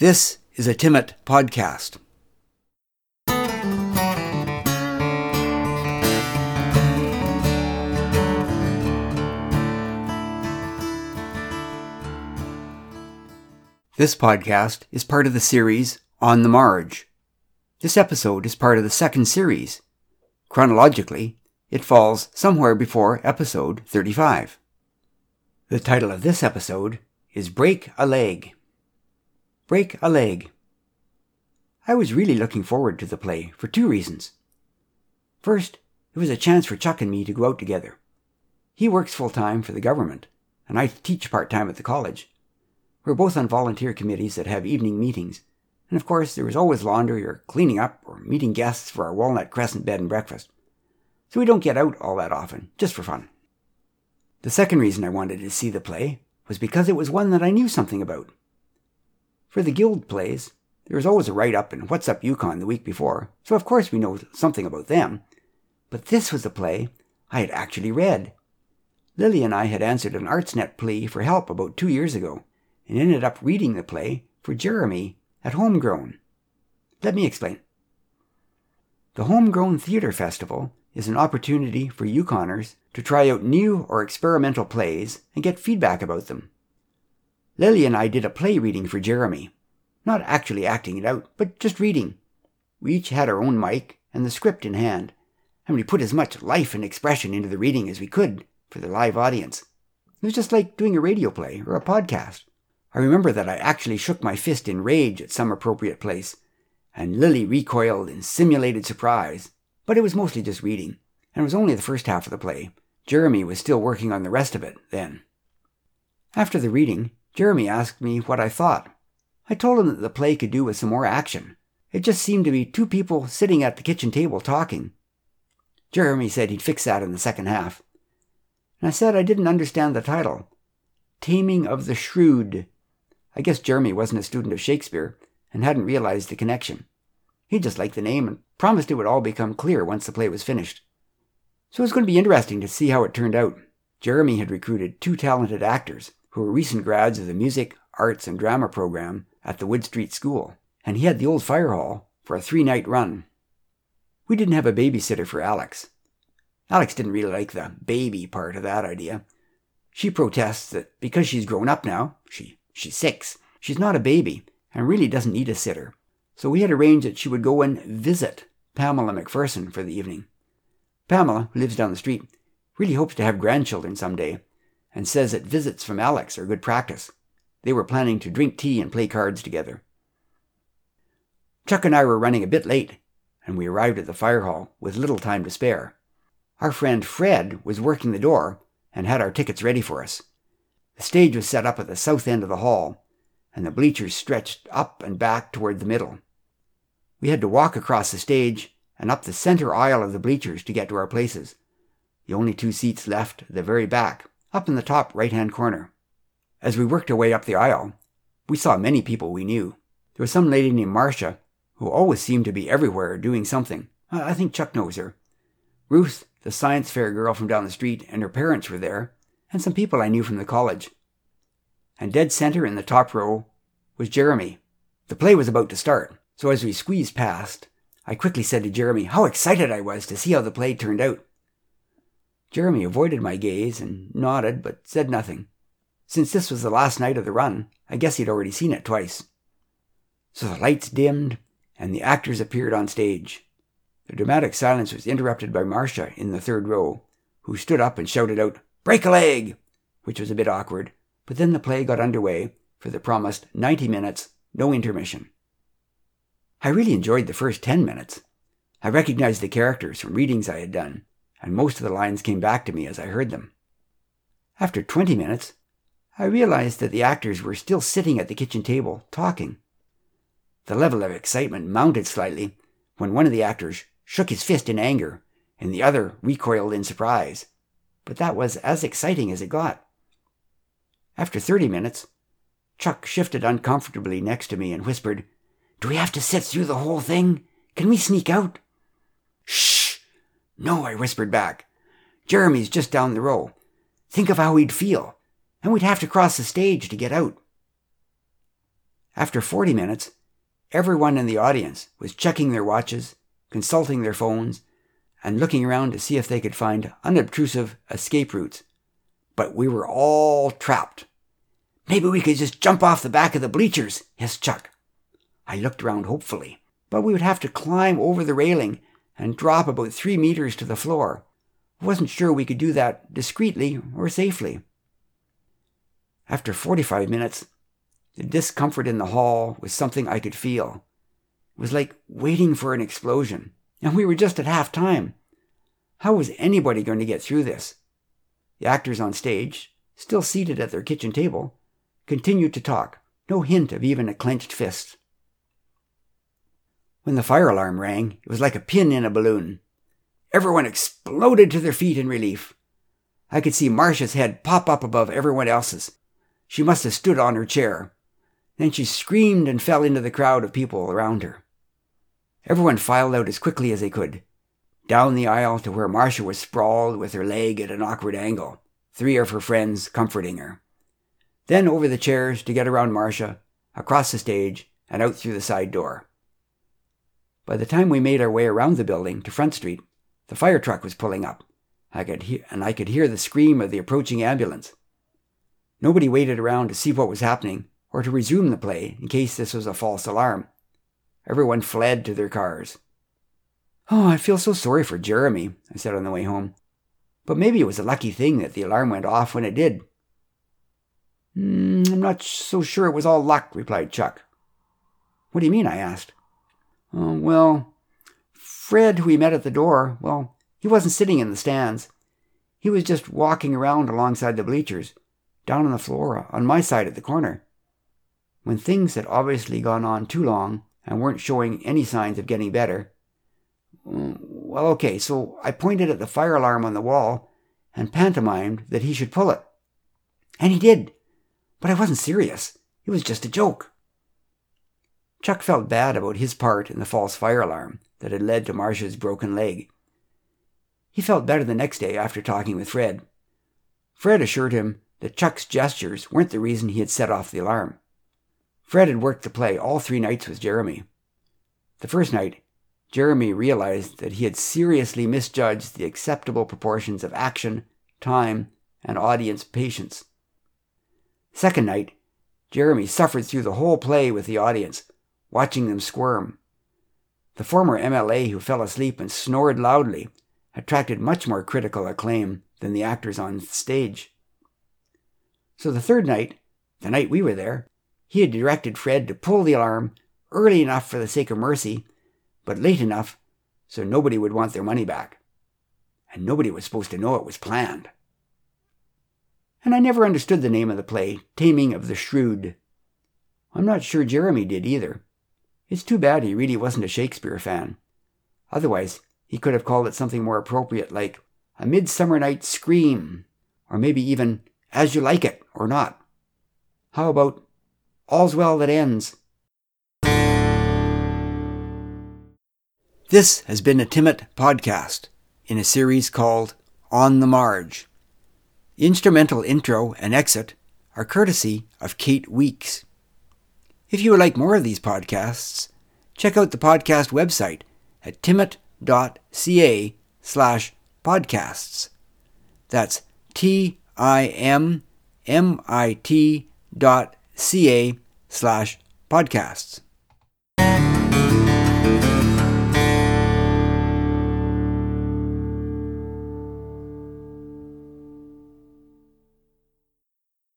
This is a Timmit podcast. This podcast is part of the series On the Marge. This episode is part of the second series. Chronologically, it falls somewhere before episode 35. The title of this episode is Break a Leg. Break a Leg. I was really looking forward to the play for two reasons. First, it was a chance for Chuck and me to go out together. He works full time for the government, and I teach part time at the college. We're both on volunteer committees that have evening meetings, and of course, there was always laundry or cleaning up or meeting guests for our Walnut Crescent bed and breakfast. So we don't get out all that often, just for fun. The second reason I wanted to see the play was because it was one that I knew something about. For the guild plays, there was always a write up in What's Up Yukon the week before, so of course we know something about them. But this was a play I had actually read. Lily and I had answered an ArtsNet plea for help about two years ago, and ended up reading the play for Jeremy at Homegrown. Let me explain. The Homegrown Theatre Festival is an opportunity for Yukoners to try out new or experimental plays and get feedback about them. Lily and I did a play reading for Jeremy. Not actually acting it out, but just reading. We each had our own mic and the script in hand, and we put as much life and expression into the reading as we could for the live audience. It was just like doing a radio play or a podcast. I remember that I actually shook my fist in rage at some appropriate place, and Lily recoiled in simulated surprise, but it was mostly just reading, and it was only the first half of the play. Jeremy was still working on the rest of it then. After the reading, Jeremy asked me what I thought. I told him that the play could do with some more action. It just seemed to be two people sitting at the kitchen table talking. Jeremy said he'd fix that in the second half. And I said I didn't understand the title Taming of the Shrew. I guess Jeremy wasn't a student of Shakespeare and hadn't realized the connection. He just liked the name and promised it would all become clear once the play was finished. So it was going to be interesting to see how it turned out. Jeremy had recruited two talented actors who were recent grads of the music, arts, and drama program at the Wood Street School, and he had the old fire hall for a three night run. We didn't have a babysitter for Alex. Alex didn't really like the baby part of that idea. She protests that because she's grown up now, she she's six, she's not a baby and really doesn't need a sitter. So we had arranged that she would go and visit Pamela McPherson for the evening. Pamela, who lives down the street, really hopes to have grandchildren someday and says that visits from Alex are good practice. They were planning to drink tea and play cards together. Chuck and I were running a bit late, and we arrived at the fire hall with little time to spare. Our friend Fred was working the door and had our tickets ready for us. The stage was set up at the south end of the hall, and the bleachers stretched up and back toward the middle. We had to walk across the stage and up the center aisle of the bleachers to get to our places. The only two seats left at the very back, up in the top right hand corner. As we worked our way up the aisle, we saw many people we knew. There was some lady named Marcia, who always seemed to be everywhere doing something. I think Chuck knows her. Ruth, the science fair girl from down the street, and her parents were there, and some people I knew from the college. And dead center in the top row was Jeremy. The play was about to start, so as we squeezed past, I quickly said to Jeremy how excited I was to see how the play turned out. Jeremy avoided my gaze and nodded, but said nothing. Since this was the last night of the run, I guess he'd already seen it twice. So the lights dimmed, and the actors appeared on stage. The dramatic silence was interrupted by Marcia in the third row, who stood up and shouted out, Break a leg! which was a bit awkward, but then the play got underway for the promised 90 minutes, no intermission. I really enjoyed the first 10 minutes. I recognized the characters from readings I had done, and most of the lines came back to me as I heard them. After 20 minutes, I realized that the actors were still sitting at the kitchen table, talking. The level of excitement mounted slightly when one of the actors shook his fist in anger and the other recoiled in surprise. But that was as exciting as it got. After 30 minutes, Chuck shifted uncomfortably next to me and whispered, Do we have to sit through the whole thing? Can we sneak out? No, I whispered back. Jeremy's just down the row. Think of how he'd feel, and we'd have to cross the stage to get out. After 40 minutes, everyone in the audience was checking their watches, consulting their phones, and looking around to see if they could find unobtrusive escape routes. But we were all trapped. Maybe we could just jump off the back of the bleachers, hissed Chuck. I looked around hopefully, but we would have to climb over the railing and drop about three meters to the floor. Wasn't sure we could do that discreetly or safely. After 45 minutes, the discomfort in the hall was something I could feel. It was like waiting for an explosion, and we were just at half time. How was anybody going to get through this? The actors on stage, still seated at their kitchen table, continued to talk, no hint of even a clenched fist. When the fire alarm rang, it was like a pin in a balloon. Everyone exploded to their feet in relief. I could see Marcia's head pop up above everyone else's. She must have stood on her chair. Then she screamed and fell into the crowd of people around her. Everyone filed out as quickly as they could, down the aisle to where Marcia was sprawled with her leg at an awkward angle, three of her friends comforting her. Then over the chairs to get around Marcia, across the stage, and out through the side door. By the time we made our way around the building to Front Street, the fire truck was pulling up. I could hear, and I could hear the scream of the approaching ambulance. Nobody waited around to see what was happening or to resume the play in case this was a false alarm. Everyone fled to their cars. Oh, I feel so sorry for Jeremy, I said on the way home. But maybe it was a lucky thing that the alarm went off when it did. Mm, I'm not so sure it was all luck, replied Chuck. What do you mean? I asked. Oh, well, Fred, who we met at the door, well, he wasn't sitting in the stands. He was just walking around alongside the bleachers, down on the floor on my side at the corner. When things had obviously gone on too long and weren't showing any signs of getting better, well, okay, so I pointed at the fire alarm on the wall and pantomimed that he should pull it. And he did. But I wasn't serious. It was just a joke. Chuck felt bad about his part in the false fire alarm that had led to Marcia's broken leg. He felt better the next day after talking with Fred. Fred assured him that Chuck's gestures weren't the reason he had set off the alarm. Fred had worked the play all three nights with Jeremy. The first night, Jeremy realized that he had seriously misjudged the acceptable proportions of action, time, and audience patience. Second night, Jeremy suffered through the whole play with the audience, watching them squirm. The former MLA who fell asleep and snored loudly attracted much more critical acclaim than the actors on stage. So the third night, the night we were there, he had directed Fred to pull the alarm early enough for the sake of mercy, but late enough so nobody would want their money back. And nobody was supposed to know it was planned. And I never understood the name of the play, Taming of the Shrew. I'm not sure Jeremy did either. It's too bad he really wasn't a Shakespeare fan. Otherwise, he could have called it something more appropriate like A Midsummer Night's Scream, or maybe even As You Like It or Not. How about All's Well That Ends? This has been a Timmit podcast in a series called On the Marge. The instrumental intro and exit are courtesy of Kate Weeks. If you would like more of these podcasts, check out the podcast website at timmit.ca slash podcasts. That's T I M M I T dot C A slash podcasts.